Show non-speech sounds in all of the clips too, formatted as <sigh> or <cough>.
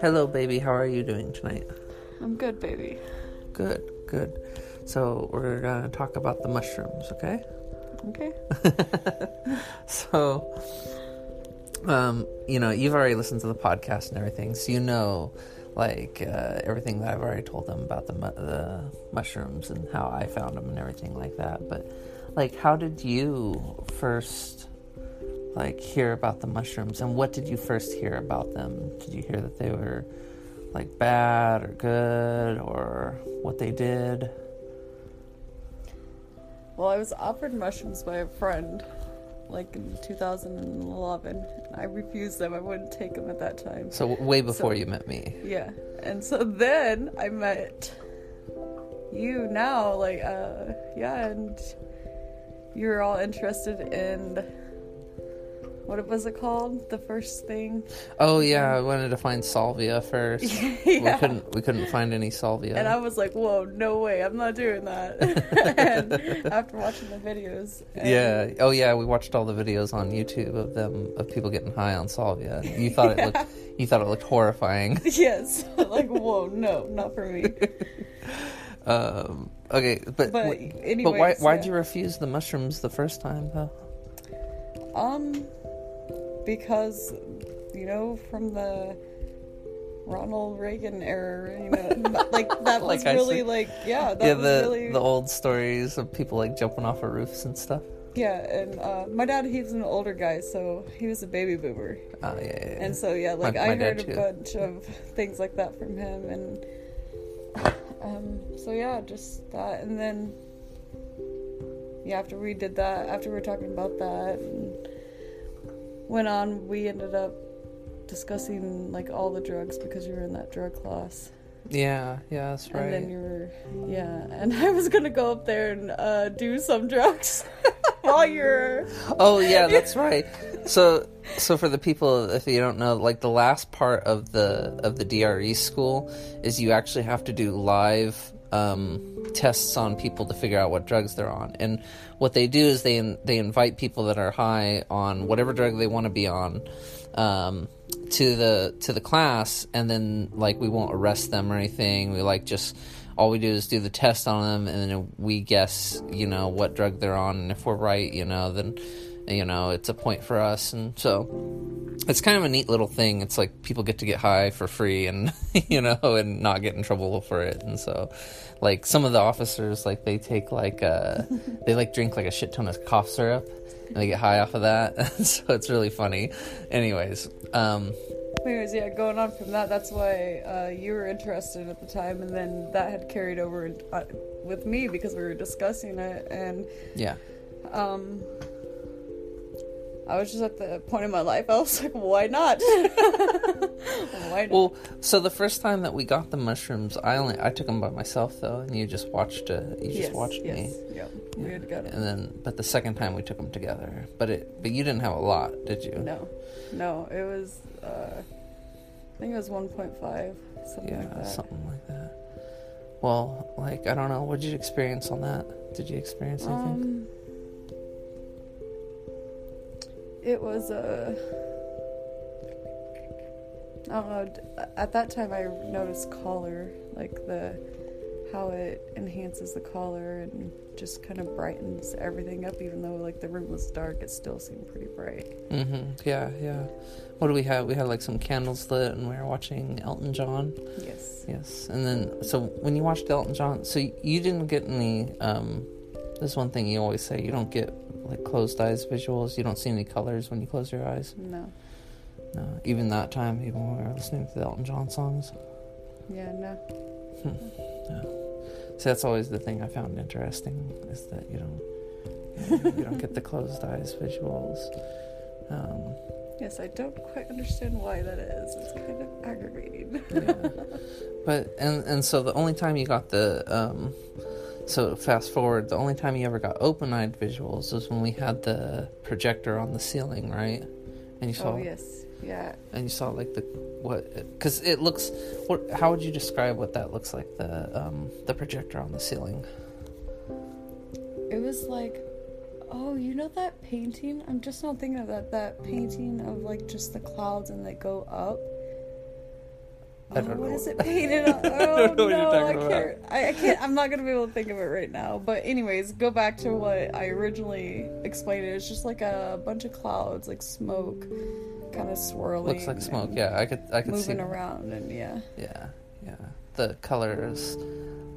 Hello, baby. How are you doing tonight? I'm good, baby. Good, good. So, we're gonna talk about the mushrooms, okay? Okay. <laughs> so, um, you know, you've already listened to the podcast and everything, so you know, like, uh, everything that I've already told them about the, mu- the mushrooms and how I found them and everything like that. But, like, how did you first, like, hear about the mushrooms and what did you first hear about them? Did you hear that they were, like, bad or good or what they did? Well, I was offered mushrooms by a friend, like in 2011. and I refused them. I wouldn't take them at that time. So, way before So- you met me. Yeah. And so then I met you now, like, uh, yeah, and you were all interested in. What was it called? The first thing? Oh yeah, I wanted to find salvia first. <laughs> yeah. We couldn't we couldn't find any salvia. And I was like, whoa, no way, I'm not doing that. <laughs> and after watching the videos. and- yeah. Oh yeah, we watched all the videos on YouTube of them of people getting high on salvia. You thought it looked <laughs> you thought it looked horrifying. Yes. like, whoa, no, not for me. Um okay, but But but why why'd yeah. you refuse the mushrooms the first time though? Um, because, you know, from the Ronald Reagan era, you know, like that <laughs> was Like I really like, yeah, that yeah, was the really, the old stories of people like jumping off of roofs and stuff. yeah. And uh, my dad, he's an older guy, so he was a baby boomer. Oh yeah, yeah, yeah. And so yeah, like My- I my heard a too. bunch of things like that from him, and um, so yeah, just that, and then yeah, after we did that, after we were talking about that, and went on, we ended up discussing like all the drugs because you were in that drug class, yeah, yeah, that's right. and then you were yeah, and <laughs> I was gonna go up there and uh, do some drugs <laughs> while you're Oh yeah, <laughs> that's right. So so for the people if you don't know, like the last part of the of the DRE school is you actually have to do live um, tests on people to figure out what drugs they're on. And what they do is they they invite people that are high on whatever drug they want to be on um, to the to the class, and then like we won't arrest them or anything. We like just all we do is do the test on them, and then we guess you know what drug they're on, and if we're right, you know then you know it's a point for us, and so it's kind of a neat little thing. It's like people get to get high for free and <laughs> you know and not get in trouble for it. And so like some of the officers like they take like uh <laughs> they like drink like a shit ton of cough syrup and they get high off of that. <laughs> so it's really funny. Anyways, um Anyways, yeah, going on from that, that's why uh, you were interested at the time, and then that had carried over uh, with me because we were discussing it, and yeah. um, I was just at the point in my life, I was like, why not? <laughs> why not? Well, so the first time that we got the mushrooms, I only I took them by myself though, and you just watched uh, you just yes, watched yes, me. Yeah, we had got it. And then, but the second time we took them together. But it, but you didn't have a lot, did you? No, no, it was, uh, I think it was 1.5, something yeah, like that. something like that. Well, like I don't know. What did you experience on that? Did you experience anything? Um, it was a. I don't know. At that time, I noticed color, like the how it enhances the color and just kind of brightens everything up. Even though like the room was dark, it still seemed pretty bright. mm-hmm. Yeah, yeah. What do we have? We had like some candles lit, and we were watching Elton John. Yes. Yes, and then so when you watched Elton John, so you didn't get any. Um, there's one thing you always say: you don't get like closed eyes visuals. You don't see any colors when you close your eyes. No. No, even that time, even when we were listening to the Elton John songs. Yeah. No. So that's always the thing I found interesting is that you don't you don't get the <laughs> closed eyes visuals. Um, Yes, I don't quite understand why that is. It's kind of aggravating. yeah. But and and so the only time you got the um, so fast forward, the only time you ever got open eyed visuals was when we had the projector on the ceiling, right? And you saw oh yes. Yeah. and you saw like the what because it looks what how would you describe what that looks like the um the projector on the ceiling It was like, oh, you know that painting? I'm just not thinking of that. That painting of like just the clouds and they go up. I Oh, don't what know. is it painted <laughs> on? Oh don't know what you're no, I talking about. can't. I, I can't. I'm not gonna be able to think of it right now. But anyways, go back to what I originally explained. It. It's just like a bunch of clouds, like smoke, kind of swirling. Looks like smoke. Yeah, I could I could see. moving around, and yeah. Yeah, yeah. The colors,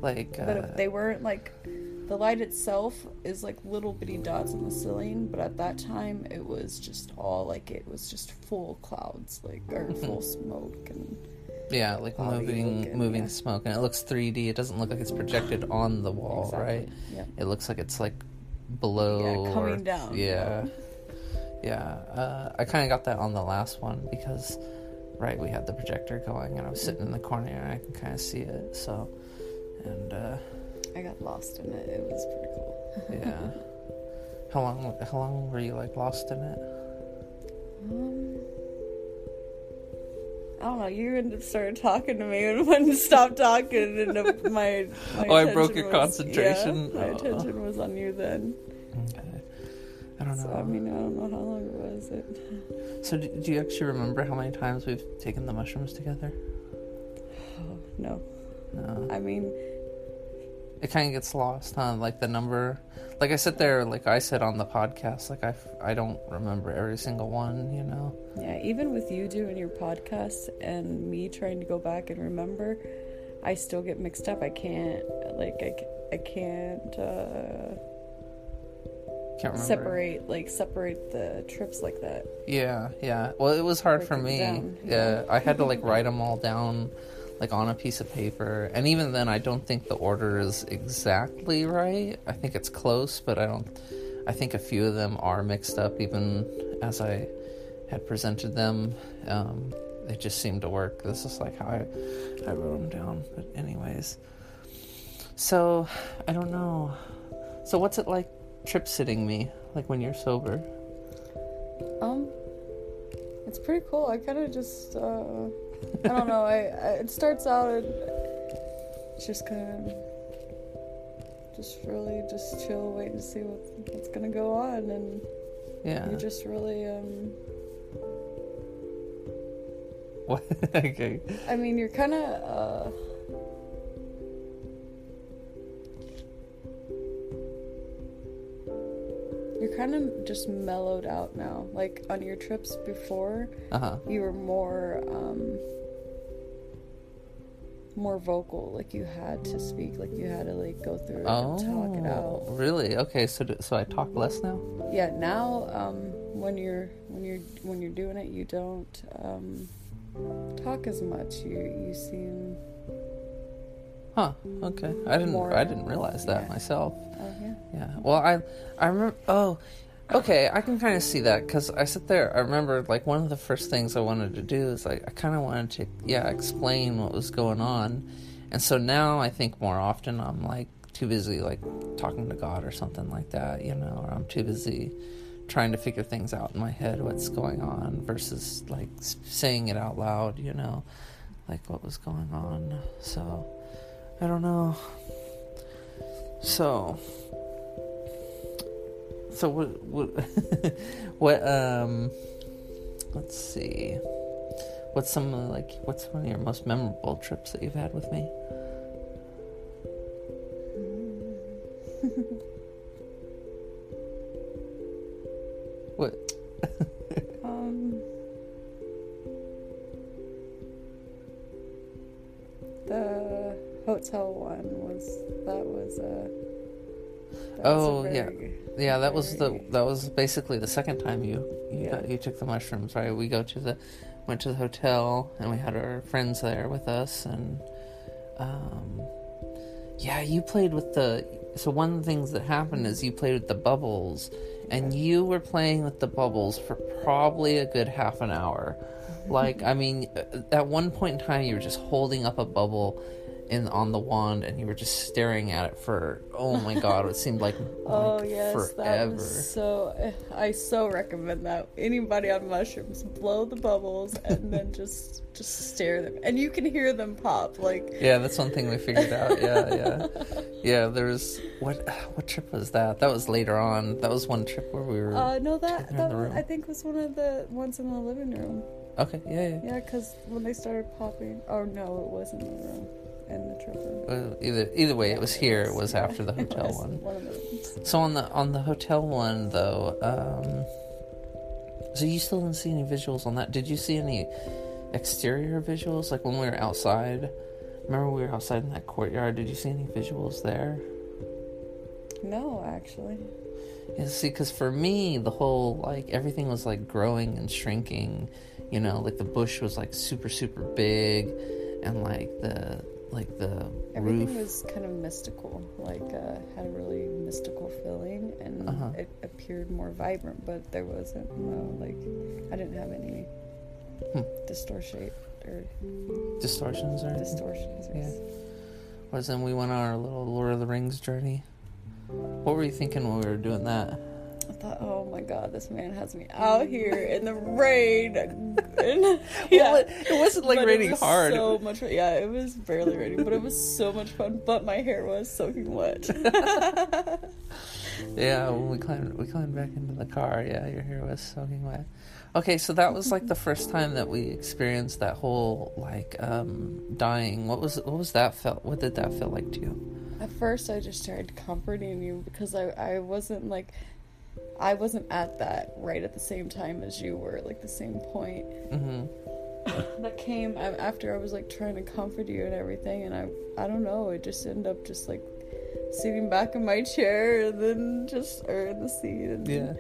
like. But Uh, if they weren't like, the light itself is like little bitty dots on the ceiling. But at that time, it was just all like it was just full clouds, like or <laughs> full smoke, and yeah, like moving moving yeah. smoke, and it looks 3D. It doesn't look like it's projected on the wall, Exactly. right? Yep. It looks like it's like below. Yeah, coming or- down, Yeah, yeah. Uh, I kind of got that on the last one because, right, we had the projector going, and I was sitting in the corner, and I can kind of see it. So, and uh, I got lost in it. It was pretty cool. yeah. <laughs> how long? How long were you like lost in it? Um, I don't know. You ended up started talking to me and <laughs> wouldn't stop talking, and my, my Oh, I broke your was- concentration? Yeah, my Oh. attention was on you then. Okay. I don't know. So I mean, I don't know how long it was. It So, do, do you actually remember how many times we've taken the mushrooms together? oh, <sighs> no. No. I mean, It kind of gets lost, huh? Like the number. Like I sit there, like I said on the podcast, like I, I don't remember every single one, you know? yeah. Even with you doing your podcast and me trying to go back and remember, I still get mixed up. I can't like I, I can't uh, Can't remember. separate like separate the trips like that. Yeah, yeah. Well, it was hard Break for me. down, yeah. I had to like <laughs> write them all down, like on a piece of paper. And even then, I don't think the order is exactly right. I think it's close, but I don't. I think a few of them are mixed up, even as I had presented them. Um, they just seemed to work. This is like how I, I wrote them down. But anyways, so I don't know. So what's it like trip sitting me? Like when you're sober? Um, it's pretty cool. I kind of just, uh, I don't know. I, I it starts out and it's just kind of just really just chill, wait and see what, what's gonna go on, and Yeah. you just really, um, What? <laughs> okay. I mean, you're kind of, uh. Kind of just mellowed out now. Like on your trips before, Uh huh. you were more um more vocal like you had to speak like you had to like go through Oh, and talk it out really? Okay, so so I talk less now. yeah now um when you're when you're when you're doing it you don't um talk as much you you seem Huh? Okay, I didn't. More- I didn't realize that yeah. myself. oh yeah Yeah. Well, I I remember. Oh, okay. I can kind of see that because I sit there. I remember like one of the first things I wanted to do is like I kind of wanted to yeah explain what was going on, and so now I think more often I'm like too busy like talking to God or something like that, you know, or I'm too busy trying to figure things out in my head what's going on versus like saying it out loud, you know, like what was going on. So I don't know. So so what what <laughs> what um let's see. What's some of like what's one of your most memorable trips that you've had with me? <laughs> What hotel one was that was uh that was a Oh, yeah. very- Yeah, that was the that was basically the second time you you, Yeah. got, you took the mushrooms, right? We go to the went to the hotel and we had our friends there with us and um yeah, you played with the so one of the things that happened is you played with the bubbles and you were playing with the bubbles for probably a good half an hour. <laughs> Like, I mean, at one point in time you were just holding up a bubble in on the wand, and you were just staring at it for oh my god, it seemed like, <laughs> Oh like yes, that was so. I so recommend that anybody on mushrooms blow the bubbles and then <laughs> just just stare them, and you can hear them pop. Like Yeah, that's one thing we figured out. Yeah, yeah, <laughs> yeah. There was what what trip was that? That was later on. That was one trip where we were. uh, no, that that was. I think was one of the ones in the living room. okay, yeah, yeah. Yeah, because when they started popping, oh no, it wasn't in the room, in the. Well, either either way, it was here. It was after the <laughs> hotel was one. One of the rooms. So on the on the hotel one though, um, so you still didn't see any visuals on that. Did you see any exterior visuals, like when we were outside? Remember we were outside in that courtyard. Did you see any visuals there? No, actually. Yeah, see, because for me, the whole like everything was like growing and shrinking. You know, like the bush was like super super big, and like the like the Everything roof. was kind of mystical, like uh, had a really mystical feeling, and Uh-huh. it appeared more vibrant. But there wasn't no like, I didn't have any Hmm. distortion or distortions or distortions. Or Yeah. Was then we went on our little Lord of the Rings journey. What were you thinking when we were doing that? I thought, oh my god, this man has me out here in the rain. And, <laughs> Well, it, it wasn't like but raining it was hard. So much, yeah, it was barely raining, but it was so much fun. But my hair was soaking wet. <laughs> Yeah, when we climbed we climbed back into the car, yeah, your hair was soaking wet. Okay, so that was like the first time that we experienced that whole like um dying. What was what was that felt what did that feel like to you? At first, I just started comforting you because I, I wasn't like, I wasn't at that right at the same time as you were, like the same point. Mhm. <laughs> That came after I was like trying to comfort you and everything, and I, I don't know, I just ended up just like sitting back in my chair and then just, or in the seat and Yeah.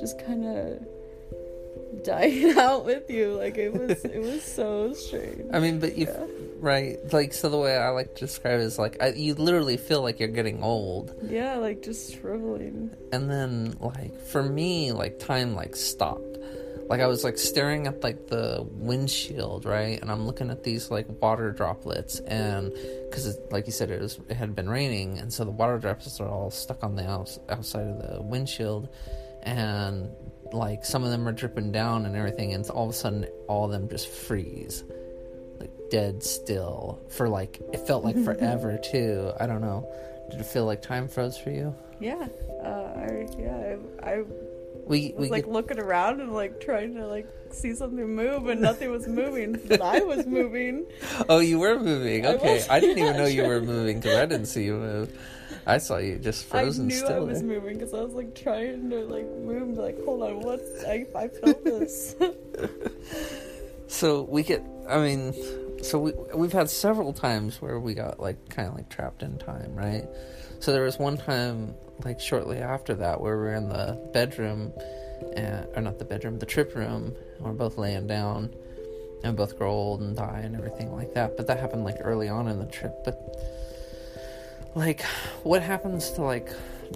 just kind of dying <laughs> out with you. Like it was, it was so strange. I mean, but you Yeah. Right, like so the way I like to describe it is like I, you literally feel like you're getting old. Yeah, like just shriveling. and then like for me like time like stopped. Like i was like staring at like the windshield right? And i'm looking at these like water droplets and because like you said it was it had been raining. And so the water droplets are all stuck on the outs- outside of the windshield. And like some of them are dripping down and everything. And all of a sudden all of them just freeze dead still for like it felt like <laughs> forever too i don't know did it feel like time froze for you Yeah, uh, I yeah, I, I we was we like get- looking around and like trying to like see something move, and nothing was moving. But I was <laughs> moving. Oh, you were moving. I Okay, was- I, didn't even know you were <laughs> moving because I didn't see you move. I saw you just I frozen knew I still. was there. moving because I was like trying to like move. Like, hold on, what's I I felt this. So we get. I mean, so we we've had several times where we got like kind of like trapped in time, right? So there was one time like shortly after that where we were in the bedroom, and, or not the bedroom, the trip room, and we're both laying down, and both grow old and die and everything like that. But that happened like early on in the trip. But like, what happens to like?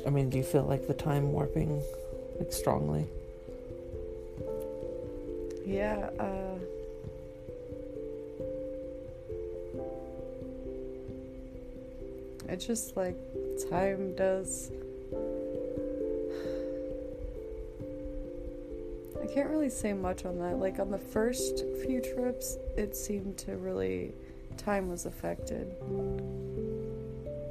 I mean, do you feel like the time warping like strongly? yeah. Uh, it's just like time does. <sighs> I can't really say much on that. Like on the first few trips, it seemed to really time was affected.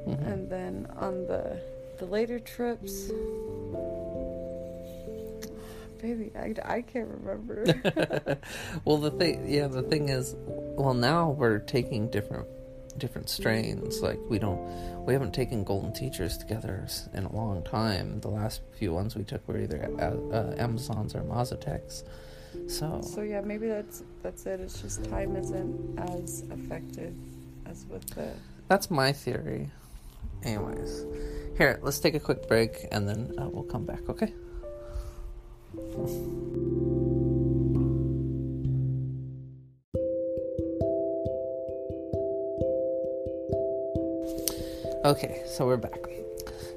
Mhm. and then on the the later trips <sighs> baby i, I can't remember <laughs> well, the thing, yeah, the thing is, well, now we're taking different different strains. Like we don't, we haven't taken golden teachers together in a long time. The last few ones we took were either uh, uh, Amazons or Mazatecs. So, so yeah maybe that's that's it it's just time isn't as affected as with the that's my theory. Anyways, here, let's take a quick break and then uh, we'll come back. Okay. Okay, so we're back.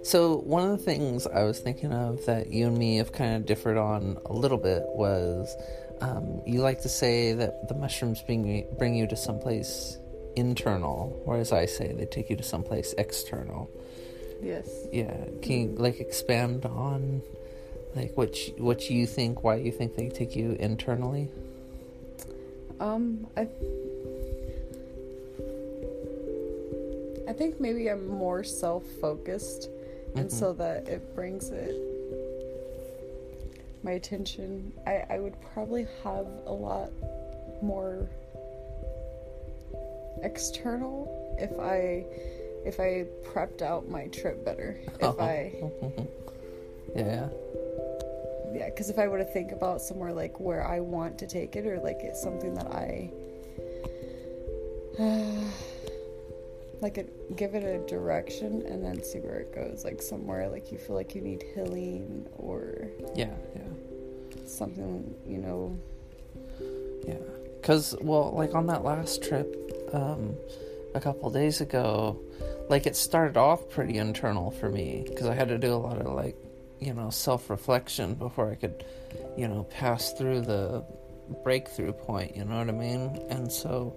So, one of the things I was thinking of that you and me have kind of differed on a little bit was um, you like to say that the mushrooms bring you, bring you to someplace internal, whereas I say they take you to someplace external. Yes. Yeah, can you like expand on like what you, what you think, why you think they take you internally? Um, I I think maybe I'm more self-focused, and Mhm. so that it brings it my attention. I I would probably have a lot more external if I if I prepped out my trip better. If Uh-huh. I <laughs> yeah, yeah because if i were to think about somewhere like where i want to take it or like it's something that i <sighs> <sighs> like it, give it a direction and then see where it goes like somewhere like you feel like you need healing or yeah, yeah. something you know Yeah, because well, like on that last trip, um, a couple days ago, like it started off pretty internal for me because I had to do a lot of like, you know, self reflection before I could, you know, pass through the breakthrough point. You know what I mean? And so,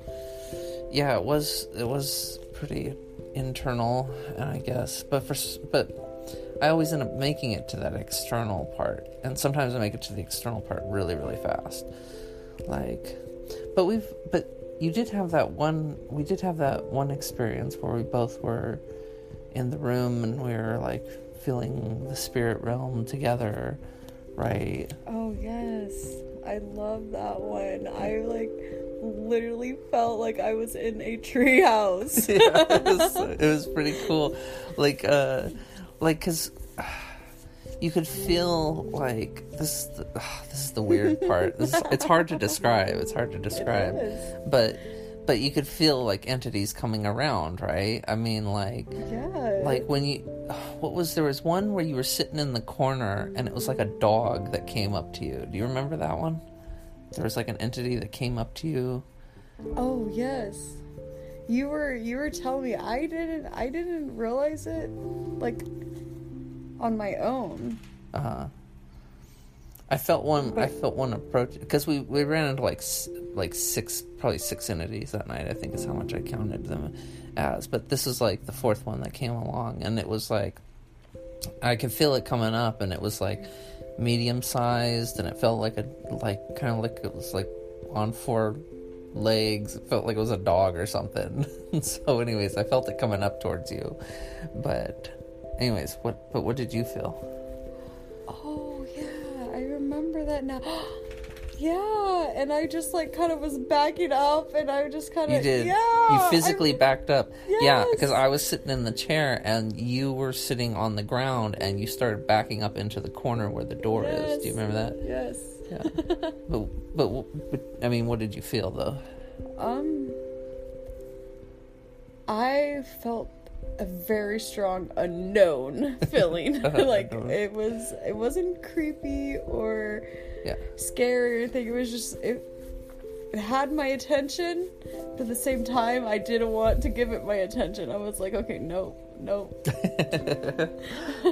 yeah, it was it was pretty internal, I guess. But for but I always end up making it to that external part, and sometimes I make it to the external part really really fast. Like but we've but you did have that one we did have that one experience where we both were in the room and we were like feeling the spirit realm together right? Oh yes. I love that one. I like literally felt like i was in a tree house <laughs> yeah, it was, it was pretty cool. Like uh like because <sighs> you could feel like this is <sighs> the, this is the weird part. This it's hard to describe. It's hard to <laughs> describe. but but you could feel like entities coming around right? I mean like yeah like when you <sighs> what was there was one where you were sitting in the corner and it was like a dog that came up to you. Do you remember that one there was like an entity that came up to you Oh yes. You were you were telling me I didn't I didn't realize it like on my own. Uh huh. i felt one i felt one approach because we we ran into like like six probably six entities that night i think is how much i counted them as but this is like the fourth one that came along and it was like i could feel it coming up and it was like medium sized and it felt like a like kind of like it was like on four legs it felt like it was a dog or something <laughs> so anyways i felt it coming up towards you but anyways what but what did you feel Oh yeah, I remember that now. <gasps> yeah, and I just like kind of was backing up and I just kind of You did. Yeah. You physically I- backed up. Yeah, because I was sitting in the chair and you were sitting on the ground and you started backing up into the corner where the door is. Do you remember that? Yes. Yeah. <laughs> but, but but I mean, what did you feel though? Um I felt a very strong unknown <laughs> feeling. <laughs> like it was it wasn't creepy or Yeah. scary or anything. It was just it it had my attention, but at the same time I didn't want to give it my attention. I was like, okay, no, no. <laughs>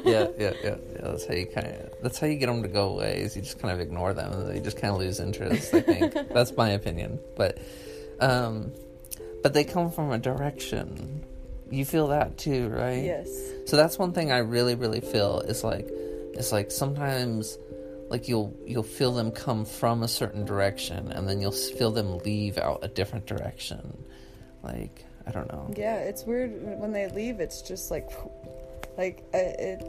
yeah, yeah, yeah, yeah. That's how you kind of. That's how you get them to go away. Is you just kind of ignore them. They just kind of lose interest. I think <laughs> that's my opinion. But, um, but they come from a direction. You feel that too, right? Yes. So that's one thing I really, really feel is like, it's like sometimes, like you'll you'll feel them come from a certain direction, and then you'll feel them leave out a different direction. Like I don't know. Yeah, it's weird when they leave. It's just like, <laughs> like I, it.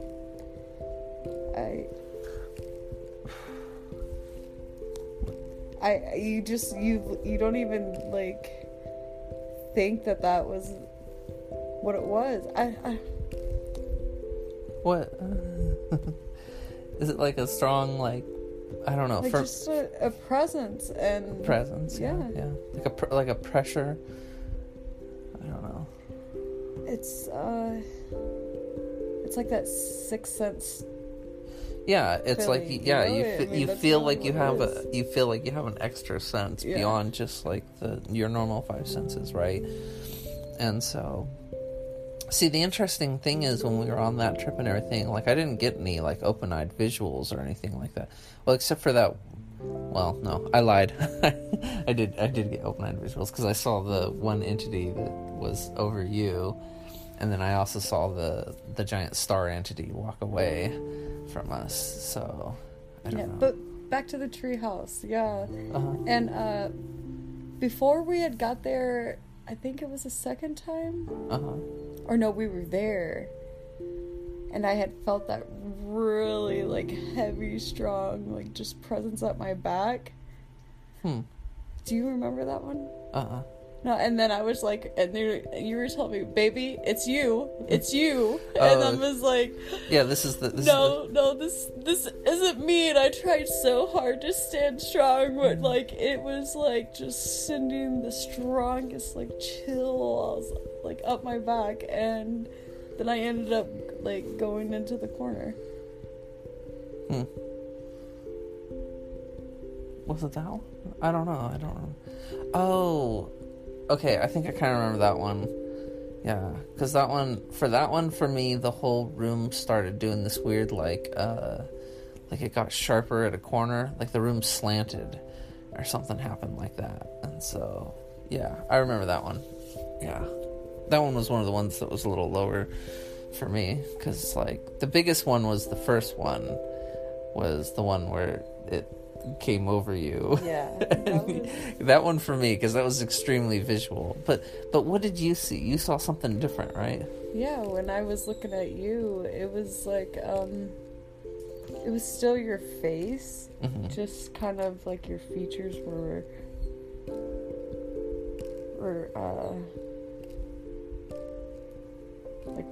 I. <sighs> I you just you you don't even like think that that was what it was. I, I What? <laughs> is it like a strong like I don't know like for just a, a presence and presence? Yeah, Yeah. yeah, like a pr- like a pressure. I don't know. it's uh, it's like that sixth sense. Yeah, it's like yeah, you you? I mean, you feel like you have a you feel like you have an extra sense Yeah. beyond just like the your normal five senses, right? And so see the interesting thing is when we were on that trip and everything, like I didn't get any like open-eyed visuals or anything like that. Well, except for that well, no, I lied. <laughs> I did. I did get open-eyed visuals because I saw the one entity that was over you, and then I also saw the the giant star entity walk away from us. So I don't Yeah, know. but back to the treehouse. Yeah, uh-huh. and uh, before we had got there, I think it was the second time, Uh-huh. Or no, we were there, and I had felt that really like heavy, strong, like just presence at my back. Hmm. Do you remember that one? Uh-uh. No, and then I was like, and you you were telling me, baby, it's you, it's you, Oh. and I was like, Yeah, this is the this no, no, this this isn't me, and I tried so hard to stand strong, but like it was like just sending the strongest like chills like up my back, and then I ended up like going into the corner. hmm. Was it that one? I don't know. I don't know. Oh, okay. I think I kind of remember that one. Yeah, because that one for that one for me, the whole room started doing this weird like, uh, like it got sharper at a corner, like the room slanted, or something happened like that. And so, yeah, I remember that one. Yeah, that one was one of the ones that was a little lower for me because like the biggest one was the first one, was the one where it came over you. Yeah, <laughs> that was- that one for me because that was extremely visual. But but what did you see? You saw something different, right? Yeah, when I was looking at you, it was like um it was still your face, hmm just kind of like your features were were uh like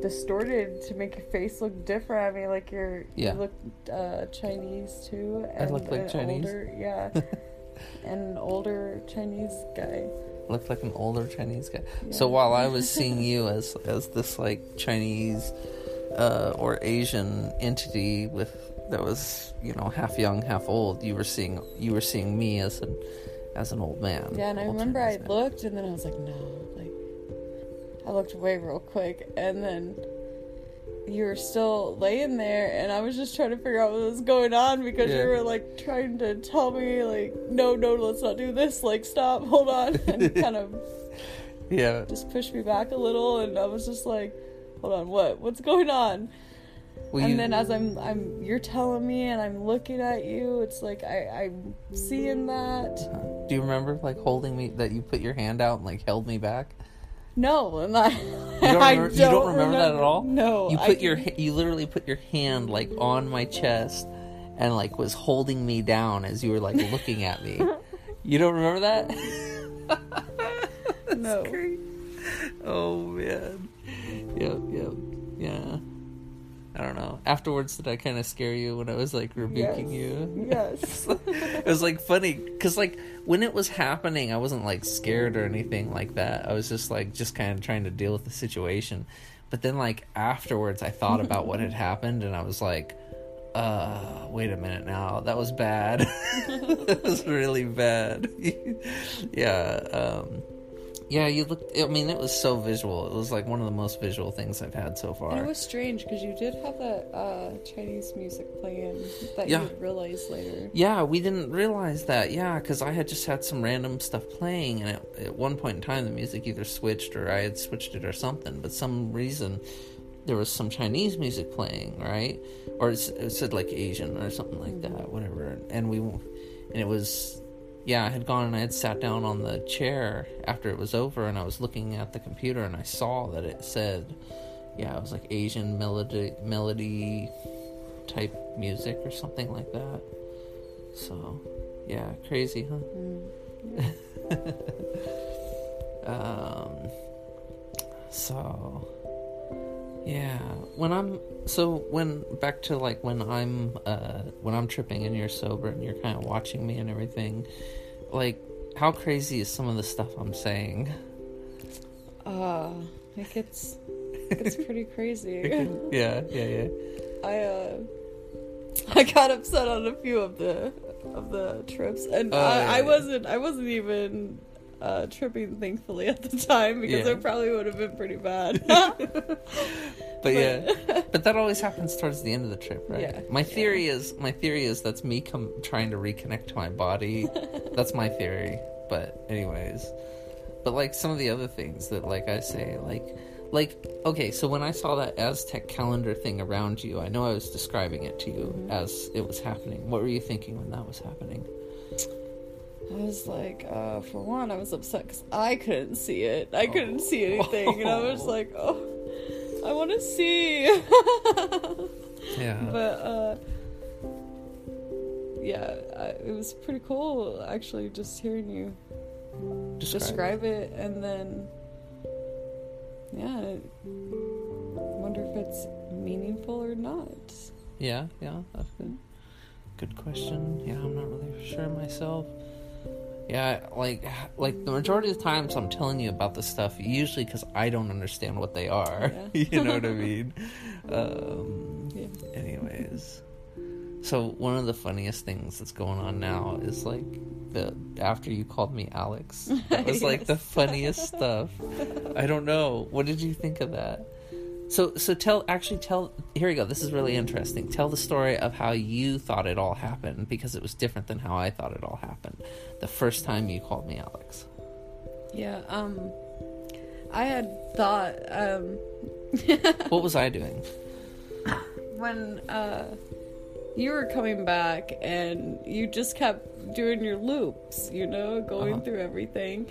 distorted to make your face look different. I mean, like you're Yeah. you look uh Chinese too. I look like Chinese? Older, yeah. <laughs> and an older Chinese guy. Looked like an older Chinese guy. So while I was <laughs> seeing you as as this like Chinese uh, or Asian entity with that was you know half young, half old, you were seeing you were seeing me as an as an old man. Yeah, and I remember I man. looked and then I was like, no, like I looked away real quick and then you were still laying there and I was just trying to figure out what was going on because Yeah. you were like trying to tell me like no no let's not do this like stop <laughs> hold on and <laughs> kind of Yeah, just pushed me back a little and I was just like hold on what what's going on Well, and you- then as I'm I'm you're telling me and I'm looking at you it's like I I'm seeing that do you remember like holding me that you put your hand out and like held me back? No, and I, don't <laughs> I remember- you don't remember that at all? No, You I put your you literally put your hand like on my chest and like was holding me down as you were like looking at me. <laughs> You don't remember that? <laughs> That's No. great. Oh man. Yep, yep. Yeah. I don't know. Afterwards, did I kind of scare you when I was like rebuking Yes. you? Yes. <laughs> it was like funny because like when it was happening i wasn't like scared or anything like that i was just like just kind of trying to deal with the situation but then like afterwards i thought about what had <laughs> happened and i was like uh wait a minute now that was bad <laughs> that was really bad yeah um yeah you looked i mean it was so visual it was like one of the most visual things i've had so far And it was strange because you did have that uh, Chinese music playing that Yeah. you would realize later. Yeah, we didn't realize that. Yeah, because I had just had some random stuff playing, and at, at one point in time, the music either switched or I had switched it or something. But some reason, there was some Chinese music playing, right? Or it's, it said like Asian or something like that, whatever. And we, and it was, yeah, I had gone and I had sat down on the chair after it was over, and I was looking at the computer, and I saw that it said, yeah, it was like Asian melody melody type music or something like that. So, yeah, crazy, huh? Mm. <laughs> Um, so, yeah, when I'm so when back to like when I'm uh when I'm tripping and you're sober and you're kind of watching me and everything, like how crazy is some of the stuff I'm saying? Uh, it gets it's pretty crazy. <laughs> yeah, yeah, yeah. I uh, <laughs> I got upset on a few of the of the trips, and Oh, I, I wasn't I wasn't even uh, tripping, thankfully, at the time because Yeah. it probably would have been pretty bad. <laughs> But yeah, but that always happens towards the end of the trip, right? Yeah, My theory is my theory is that's me come trying to reconnect to my body. <laughs> that's my theory. But anyways, but like some of the other things that like I say like like okay, so when I saw that Aztec calendar thing around you, I know I was describing it to you Mm-hmm. as it was happening. What were you thinking when that was happening? I was like, uh, for one, I was upset because I couldn't see it. I couldn't see anything, and I was Oh. <laughs> like, oh, I want to see. Yeah. <laughs> but uh, yeah, I, it was pretty cool actually just hearing you describe it, and then yeah, I wonder if it's meaningful or not. Yeah, yeah, that's good. Good question. Yeah, I'm not really sure myself. Yeah, like like the majority of the times I'm telling you about this stuff, usually because I don't understand what they are. Yeah. <laughs> you know what I <laughs> mean? Um, Yeah. anyways, so one of the funniest things that's going on now is like the after you called me Alex, that was <laughs> like the funniest stuff. I don't know. What did you think of that? So so tell actually tell here we go. This is really interesting. Tell the story of how you thought it all happened because it was different than how I thought it all happened. The first time you called me Alex. Yeah. Um, I had thought um. <laughs> What was I doing? when uh you were coming back and you just kept doing your loops, you know, going Uh-huh. through everything.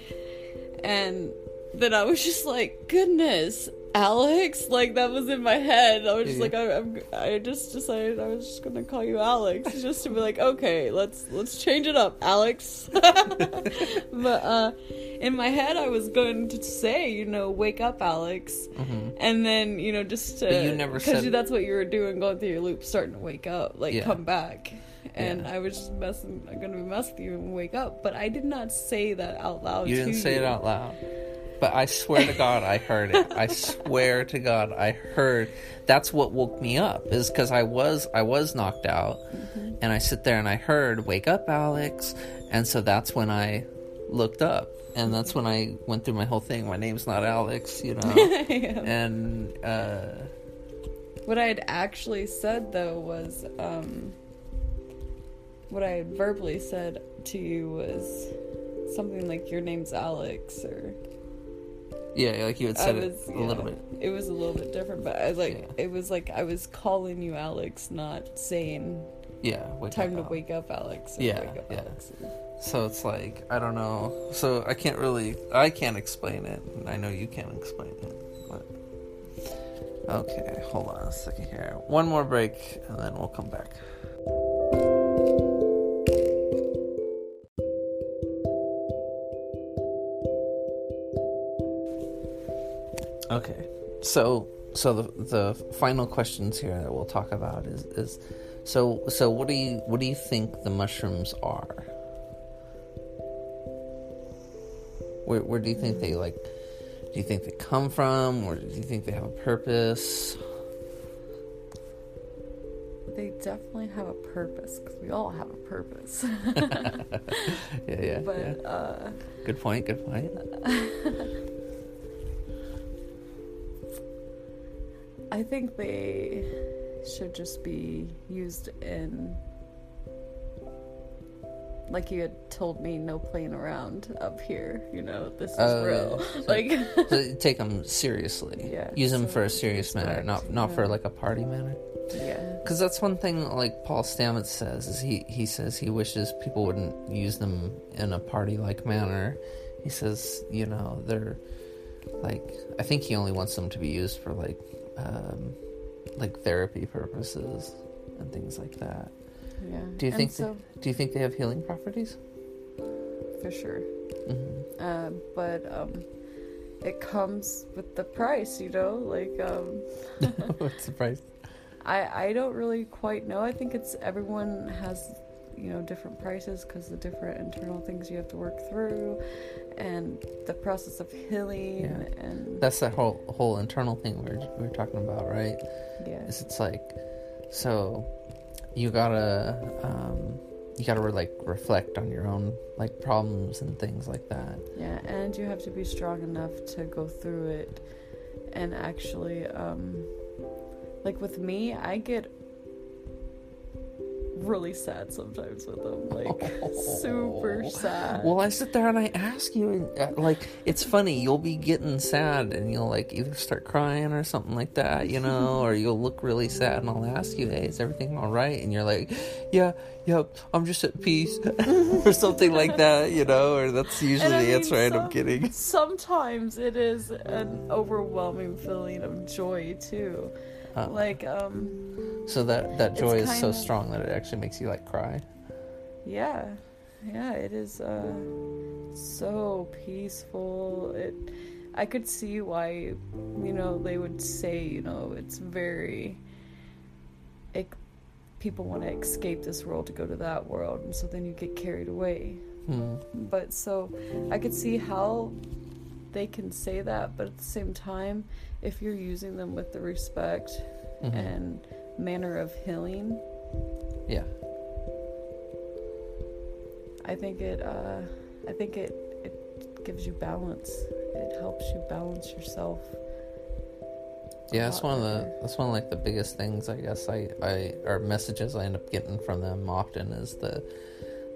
And then I was just like, goodness, Alex, like that was in my head. I was just Yeah. like, I, I'm, I just decided I was just gonna call you Alex, just to be like, okay, let's let's change it up, Alex. <laughs> but uh, in my head, I was going to say, you know, wake up, Alex, hmm and then you know just to But you never because said- that's what you were doing, going through your loop, starting to wake up, like Yeah. come back. And Yeah. I was just messing, I'm gonna mess with you and wake up. But I did not say that out loud. You didn't say you. it out loud. But I swear to God, I heard it. I swear to God, I heard. That's what woke me up. Is because I was I was knocked out, Mm-hmm. and I sit there and I heard, "Wake up, Alex!" And so that's when I looked up, and that's when I went through my whole thing. My name's not Alex, you know. <laughs> Yeah. and uh, What I had actually said though was, um, what I had verbally said to you was something like, "Your name's Alex," or yeah, like you had said was it a yeah, little bit. It was a little bit different, but I was like, Yeah. it was like I was calling you Alex, not saying Yeah, time to wake up, Alex. Yeah, up, yeah. Alex. So it's like I don't know. So I can't really. I can't explain it. and I know you can't explain it. But okay, hold on a second here. One more break, and then we'll come back. Okay, so so the the final questions here that we'll talk about is is so so what do you what do you think the mushrooms are? Where where do you think they like? Do you think they come from, or do you think they have a purpose? They definitely have a purpose because we all have a purpose. <laughs> Yeah, yeah, <laughs> but yeah. uh, Good point. Good point. <laughs> I think they should just be used in. Like you had told me, no playing around up here. You know, this is Oh, real. <laughs> So- like, So take them seriously. <laughs> Yeah, Use them so for a serious manner, not not for like a party manner. yeah, Because that's one thing, like Paul Stamets says, is he he says he wishes people wouldn't use them in a party like manner. He says, you know, they're like I think he only wants them to be used for like um, like therapy purposes and things like that. yeah. Do you And think so? Do you think they have healing properties? For sure. hmm Uh, but um, it comes with the price, you know. Like um, <laughs> What's the price? I I don't really quite know. I think it's everyone has you know different prices because the different internal things you have to work through, and the process of healing Yeah. and That's that whole whole internal thing we're we were talking about, right? yeah, is it's like so you gotta um you got to like reflect on your own like problems and things like that. Yeah, and you have to be strong enough to go through it and actually um like with me, I get really sad sometimes with them, like super sad. Well, I sit there and I ask you, and uh, like, it's funny. You'll be getting sad, and you'll like either start crying or something like that, you know, <laughs> or you'll look really sad, and I'll ask you, "Hey, is everything all right?" And you're like, "Yeah, yep, I'm just at peace," <laughs> or something like <laughs> that, you know. Or that's usually the answer I'm some- up getting. Sometimes it is an overwhelming feeling of joy too. Uh, Like um so that that joy is so kinda- strong that it actually makes you like cry. yeah. Yeah, it is uh so peaceful. It I could see why you know they would say, you know, it's very it, people want to escape this world to go to that world and so then you get carried away. Hmm. But so I could see how they can say that, but at the same time, if you're using them with the respect Mhm. and manner of healing, Yeah. I think it uh I think it it gives you balance. It helps you balance yourself. Yeah, that's one of the that's one of like the biggest things I guess I I or messages I end up getting from them often is the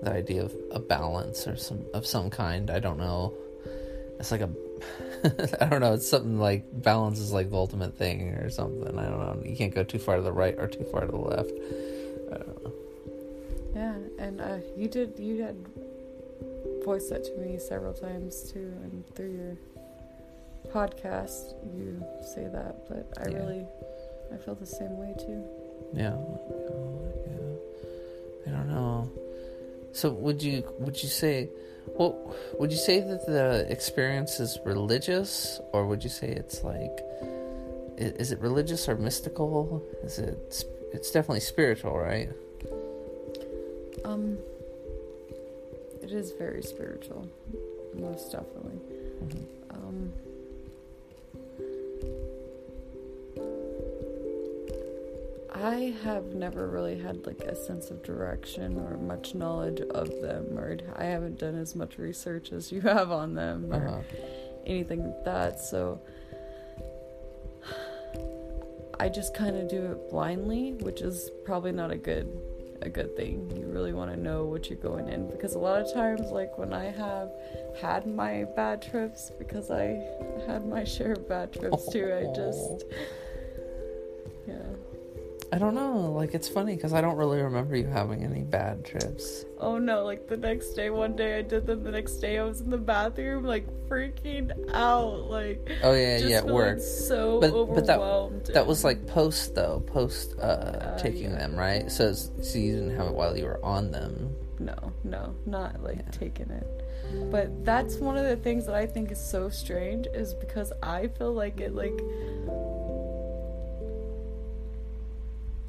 the idea of a balance or some of some kind. I don't know. It's like a <laughs> I don't know. It's something like balance is like the ultimate thing or something. I don't know. You can't go too far to the right or too far to the left. I don't know. Yeah, and uh you did you had voiced that to me several times too and through your podcast you say that, but I Yeah. really I feel the same way too. Yeah. Oh, yeah. I don't know. So would you would you say well would you say that the experience is religious or would you say it's like, is it religious or mystical? Is it? It's definitely spiritual, right? Um, it is very spiritual, most definitely. Mhm. I have never really had like a sense of direction or much knowledge of them, or I haven't done as much research as you <laughs> have on them, or Uh-huh. anything like that. So I just kind of do it blindly, which is probably not a good a good thing. You really want to know what you're going in because a lot of times like when I have had my bad trips because I had my <laughs> share of bad trips too, I just. <laughs> I don't know. Like it's funny because I don't really remember you having any bad trips. Oh no, like the next day, one day I did them, the next day I was in the bathroom like freaking out, like Oh yeah, yeah, it worked. so But- but that- overwhelmed. That was like post though, post uh, Uh, taking yeah. them, right? So it's- so you didn't have it while you were on them. No, no, not like Yeah. taking it. But that's one of the things that I think is so strange is because I feel like it like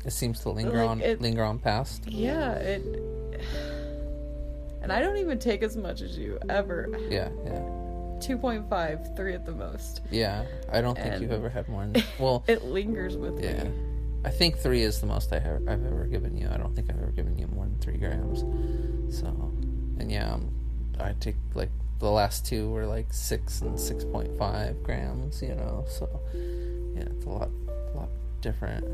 It seems to linger Like, on it- linger on past. yeah, it and I don't even take as much as you ever. Yeah, yeah. 2.5, 3 at the most. Yeah, I don't think And- you've ever had more. Than, <laughs> well, It lingers with me. yeah, me. I think three is the most I have, I've ever given you. I don't think I've ever given you more than three grams. So, and yeah, um, I take like the last two were like six and six point five grams. You know, so yeah, it's a lot different.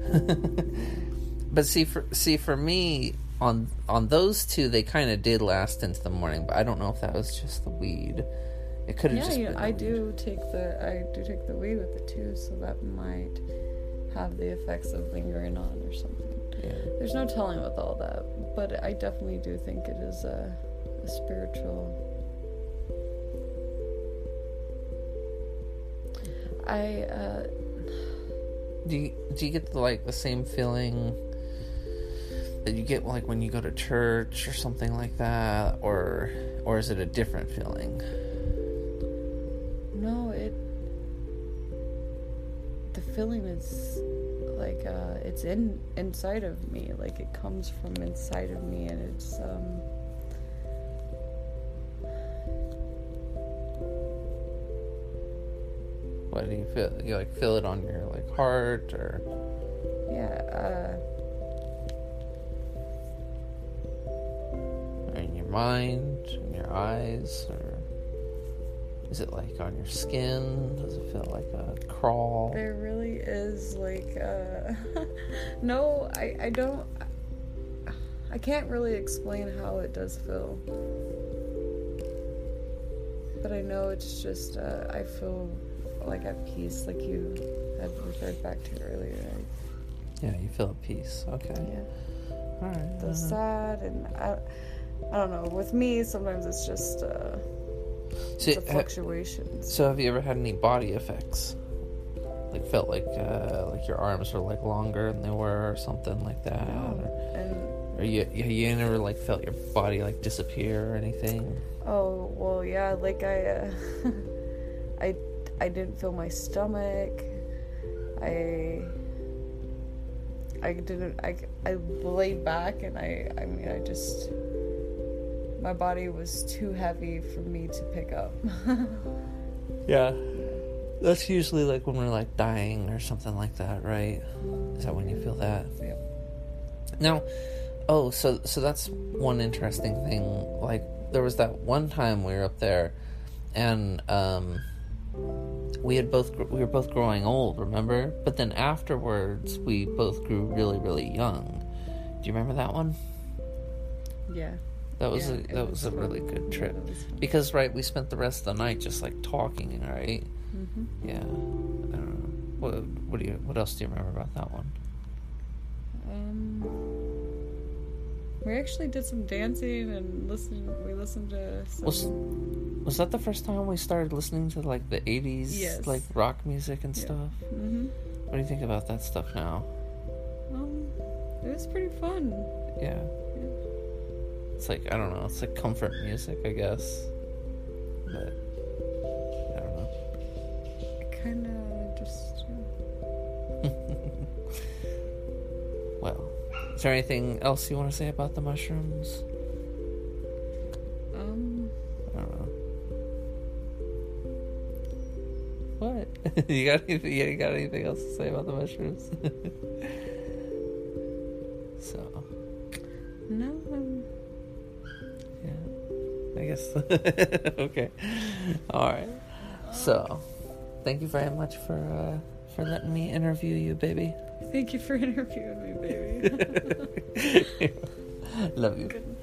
<laughs> but see, for see for me on on those two, they kind of did last into the morning. But I don't know if that was just the weed. It could have Yeah, just been. I do take the I do take the weed with it too, so that might have the effects of lingering on or something. Yeah. There's no telling with all that, but I definitely do think it is a, a spiritual. I uh, Do you do you get the, like the same feeling that you get like when you go to church or something like that, or or is it a different feeling? no it. The feeling is like uh, it's in inside of me, like it comes from inside of me, and it's um. What do you feel? You like feel it on your like heart or? Yeah, uh In your mind, in your eyes, or is it like on your skin? Does it feel like a crawl? There really is like uh <laughs> no, I I don't I can't really explain how it does feel. But I know it's just uh I feel like at peace like you had referred back to earlier. Right? Yeah, you feel at peace. Okay. Yeah. All right. The uh, sad and I I don't know. With me sometimes it's just uh so, the ha- fluctuations. so have you ever had any body effects? Like felt like uh, like your arms were like longer than they were, or something like that, No. And or, or you you you never like felt your body like disappear or anything? Oh well, yeah. Like I, uh, <laughs> I, I didn't feel my stomach. I, I didn't. I, I laid back and I. I mean, I just. My body was too heavy for me to pick up. <laughs> Yeah. That's usually like when we're like dying or something like that, right? Is that when you feel that? Yeah. Now, oh, so so that's one interesting thing. Like there was that one time we were up there, and um, we had both we were both growing old, remember? But then afterwards, we both grew really really young. Do you remember that one? yeah. That was Yeah, a that was, a really good trip was because right we spent the rest of the night just like talking, right? mm-hmm. Yeah. I don't know. What what do you what else do you remember about that one? Um, we actually did some dancing and listened. We listened to some. Was was that the first time we started listening to like the eighties Yes. like rock music and Yeah. stuff? hmm What do you think about that stuff now? Um, it was pretty fun. Yeah. Yeah. It's like I don't know, it's like comfort music, I guess. But I don't know. Kind of just. <laughs> Well, is there anything else you want to say about the mushrooms? <laughs> you got anything, you got anything else to say about the mushrooms? <laughs> so, no, um, yeah. I guess. <laughs> okay. All right. So, thank you very much for uh, for letting me interview you, baby. thank you for interviewing me, baby. Love you. Good.